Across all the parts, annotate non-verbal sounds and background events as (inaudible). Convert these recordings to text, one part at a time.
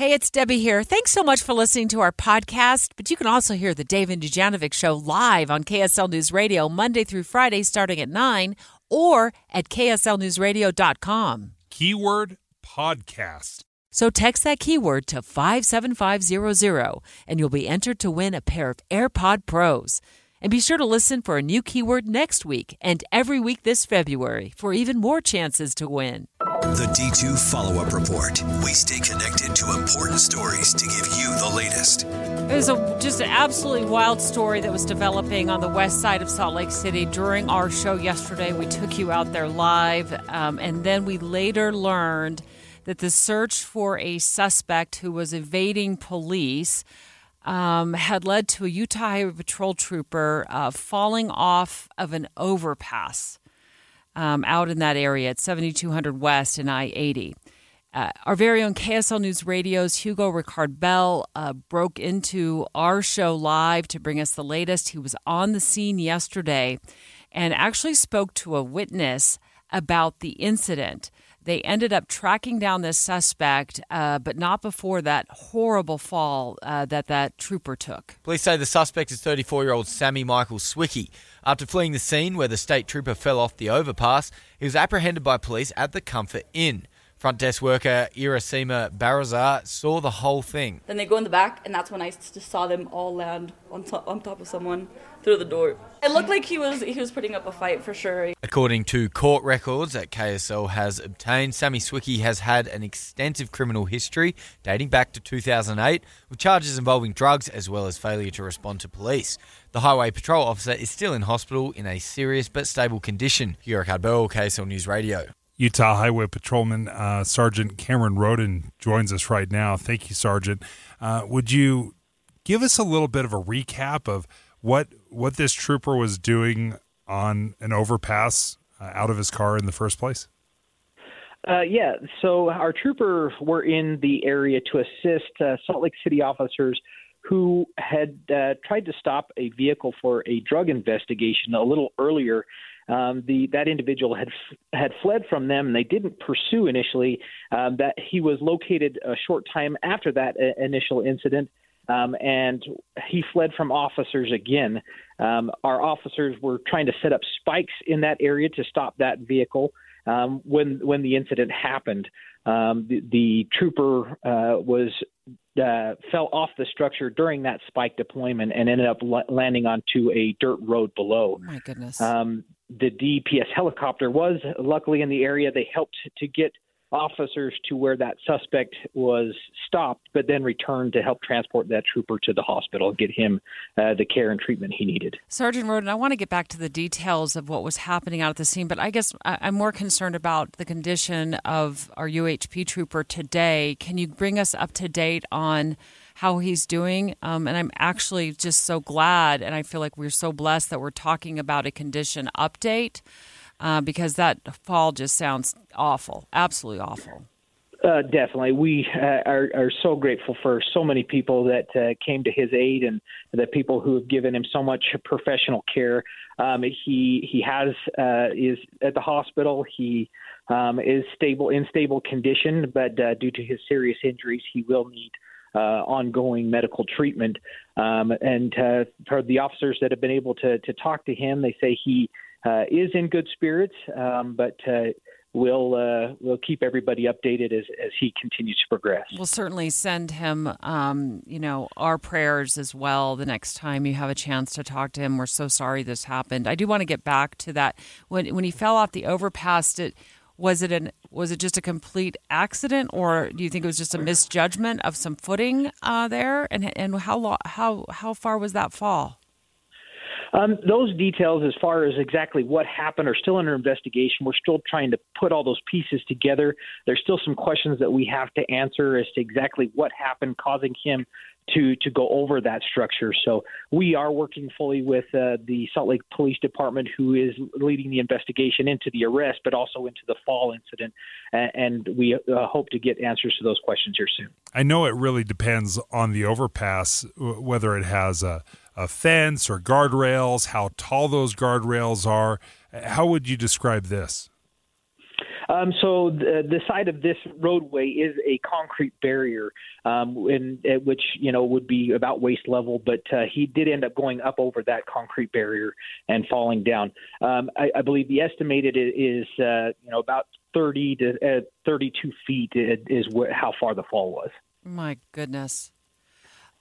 Hey, it's Debbie here. Thanks so much for listening to our podcast. But you can also hear the Dave and Dujanovic show live on KSL News Radio Monday through Friday starting at 9 or at kslnewsradio.com. Keyword podcast. So text that keyword to 57500 and you'll be entered to win a pair of AirPod Pros. And be sure to listen for a new keyword next week and every week this February for even more chances to win. The D2 follow up report. We stay connected to important stories to give you the latest. It was a, just an absolutely wild story that was developing on the west side of Salt Lake City during our show yesterday. We took you out there live, um, and then we later learned that the search for a suspect who was evading police um, had led to a Utah Highway Patrol trooper uh, falling off of an overpass um, out in that area at 7200 West and I 80. Uh, our very own KSL News Radio's Hugo Ricard Bell uh, broke into our show live to bring us the latest. He was on the scene yesterday and actually spoke to a witness about the incident. They ended up tracking down this suspect, uh, but not before that horrible fall uh, that that trooper took. Police say the suspect is 34 year old Sammy Michael Swicky. After fleeing the scene where the state trooper fell off the overpass, he was apprehended by police at the Comfort Inn. Front desk worker Irasima Barazar saw the whole thing. Then they go in the back, and that's when I just saw them all land on, to- on top of someone through the door. It looked like he was he was putting up a fight for sure. According to court records that KSL has obtained, Sammy Swicky has had an extensive criminal history dating back to 2008 with charges involving drugs as well as failure to respond to police. The highway patrol officer is still in hospital in a serious but stable condition. Hurricane Bell, KSL News Radio. Utah Highway Patrolman uh, Sergeant Cameron Roden joins us right now. Thank you, Sergeant. Uh, would you give us a little bit of a recap of what what this trooper was doing on an overpass uh, out of his car in the first place? Uh, yeah, so our trooper were in the area to assist uh, Salt Lake City officers who had uh, tried to stop a vehicle for a drug investigation a little earlier. Um, the that individual had had fled from them, and they didn't pursue initially. Um, that he was located a short time after that uh, initial incident, um, and he fled from officers again. Um, our officers were trying to set up spikes in that area to stop that vehicle um, when when the incident happened. Um, the, the trooper uh, was uh, fell off the structure during that spike deployment and ended up la- landing onto a dirt road below. Oh, my goodness. Um, the DPS helicopter was luckily in the area. They helped to get officers to where that suspect was stopped, but then returned to help transport that trooper to the hospital and get him uh, the care and treatment he needed. Sergeant Roden, I want to get back to the details of what was happening out at the scene, but I guess I'm more concerned about the condition of our UHP trooper today. Can you bring us up to date on how he's doing? Um, and I'm actually just so glad, and I feel like we're so blessed that we're talking about a condition update uh, because that fall just sounds awful, absolutely awful. Uh, definitely, we uh, are, are so grateful for so many people that uh, came to his aid and the people who have given him so much professional care. Um, he he has uh, is at the hospital. He um, is stable in stable condition, but uh, due to his serious injuries, he will need uh, ongoing medical treatment. Um, and for the officers that have been able to to talk to him, they say he uh, is in good spirits, um, but uh, we'll uh, we'll keep everybody updated as as he continues to progress. We'll certainly send him, um, you know, our prayers as well the next time you have a chance to talk to him. We're so sorry this happened. I do want to get back to that when when he fell off the overpass. It was it an was it just a complete accident, or do you think it was just a misjudgment of some footing uh, there? And and how lo- how how far was that fall? Um, those details, as far as exactly what happened, are still under investigation. We're still trying to put all those pieces together. There's still some questions that we have to answer as to exactly what happened, causing him to to go over that structure. So we are working fully with uh, the Salt Lake Police Department, who is leading the investigation into the arrest, but also into the fall incident, and, we uh, hope to get answers to those questions here soon. I know it really depends on the overpass, whether it has a, a fence or guardrails, how tall those guardrails are. How would you describe this? Um, so the, the side of this roadway is a concrete barrier, um, in, in which you know would be about waist level. But uh, he did end up going up over that concrete barrier and falling down. Um, I, I believe the estimated is uh, you know about 30 to uh, 32 feet is wh- how far the fall was. My goodness.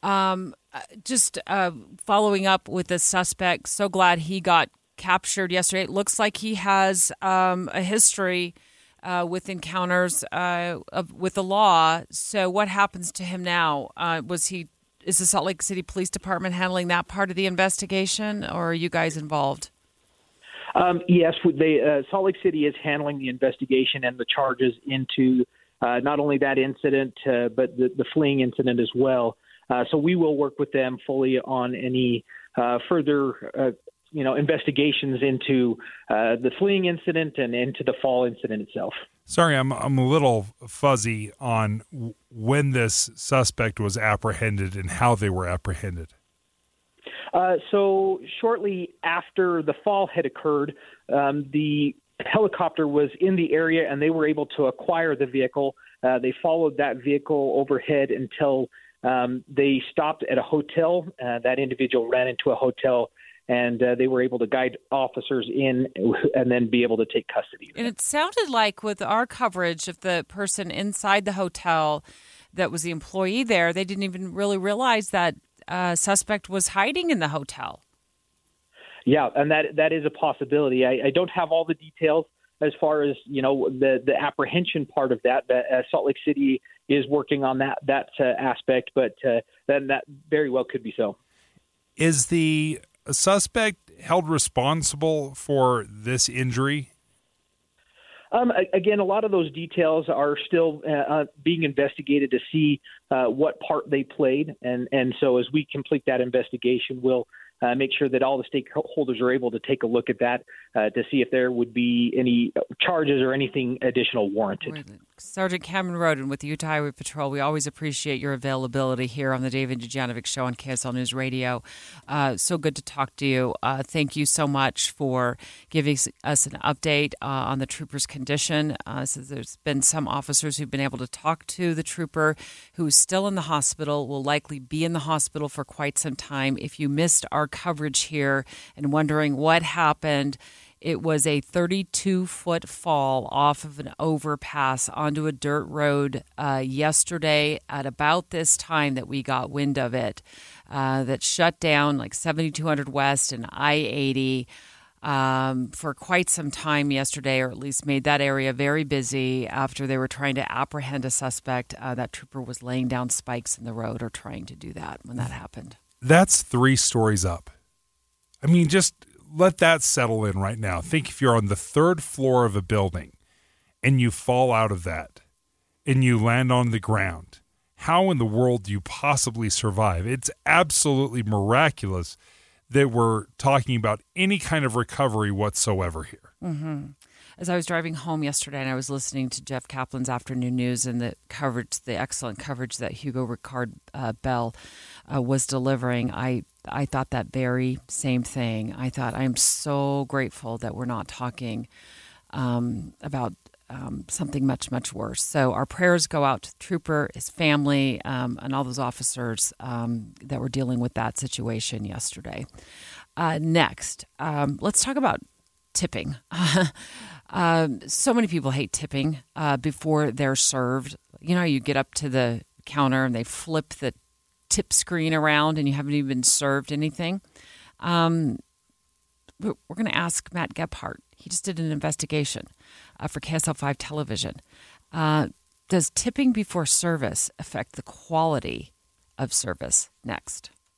Um, uh, just uh, following up with the suspect, so glad he got captured yesterday. It looks like he has um, a history uh, with encounters uh, of, with the law. So, what happens to him now? Uh, was he is the Salt Lake City Police Department handling that part of the investigation, or are you guys involved? Um, yes, they, uh, Salt Lake City is handling the investigation and the charges into uh, not only that incident, uh, but the, the, fleeing incident as well. so we will work with them fully on any further you know investigations into uh, the fleeing incident and into the fall incident itself. Sorry, I'm I'm a little fuzzy on when this suspect was apprehended and how they were apprehended. Uh, so shortly after the fall had occurred, um, the helicopter was in the area and they were able to acquire the vehicle. Uh, they followed that vehicle overhead until um, they stopped at a hotel. Uh, that individual ran into a hotel and uh, they were able to guide officers in and then be able to take custody. And it sounded like with our coverage of the person inside the hotel that was the employee there, they didn't even really realize that uh, suspect was hiding in the hotel. Yeah, and that that is a possibility. I, I don't have all the details as far as you know the the apprehension part of that. That uh, Salt Lake City is working on that that uh, aspect, but uh, then that very well could be so. Is the a suspect held responsible for this injury? Um, again, a lot of those details are still uh, uh, being investigated to see uh, what part they played, and and so as we complete that investigation, we'll uh, make sure that all the stakeholders are able to take a look at that uh, to see if there would be any charges or anything additional warranted. Sergeant Cameron Roden with the Utah Highway Patrol. We always appreciate your availability here on the Dave and Dujanovic Show on KSL News Radio. Uh, so good to talk to you. Uh, thank you so much for giving us an update uh, on the trooper's condition. Uh, so there's been some officers who've been able to talk to the trooper who is still in the hospital, will likely be in the hospital for quite some time. If you missed our coverage here and wondering what happened, it was a 32 foot fall off of an overpass onto a dirt road uh, yesterday at about this time that we got wind of it. Uh, that shut down like 7200 West and I 80 um, for quite some time yesterday, or at least made that area very busy after they were trying to apprehend a suspect. Uh, that trooper was laying down spikes in the road or trying to do that when that happened. That's three stories up. I mean, just let that settle in right now. Think if you're on the third floor of a building and you fall out of that and you land on the ground, how in the world do you possibly survive? It's absolutely miraculous that we're talking about any kind of recovery whatsoever here. Mm-hmm. As I was driving home yesterday and I was listening to Jeff Caplan's afternoon news and the coverage, the excellent coverage that Hugo Ricard uh, Bell uh, was delivering, I I thought that very same thing. I thought I'm so grateful that we're not talking um, about um, something much much worse. So our prayers go out to the trooper, his family, um, and all those officers um, that were dealing with that situation yesterday. Uh, next, um, let's talk about tipping. (laughs) Um, so many people hate tipping uh, before they're served. You know, you get up to the counter and they flip the tip screen around and you haven't even served anything. Um, we're going to ask Matt Gephardt. He just did an investigation uh, for KSL 5 television. Uh, does tipping before service affect the quality of service? Next.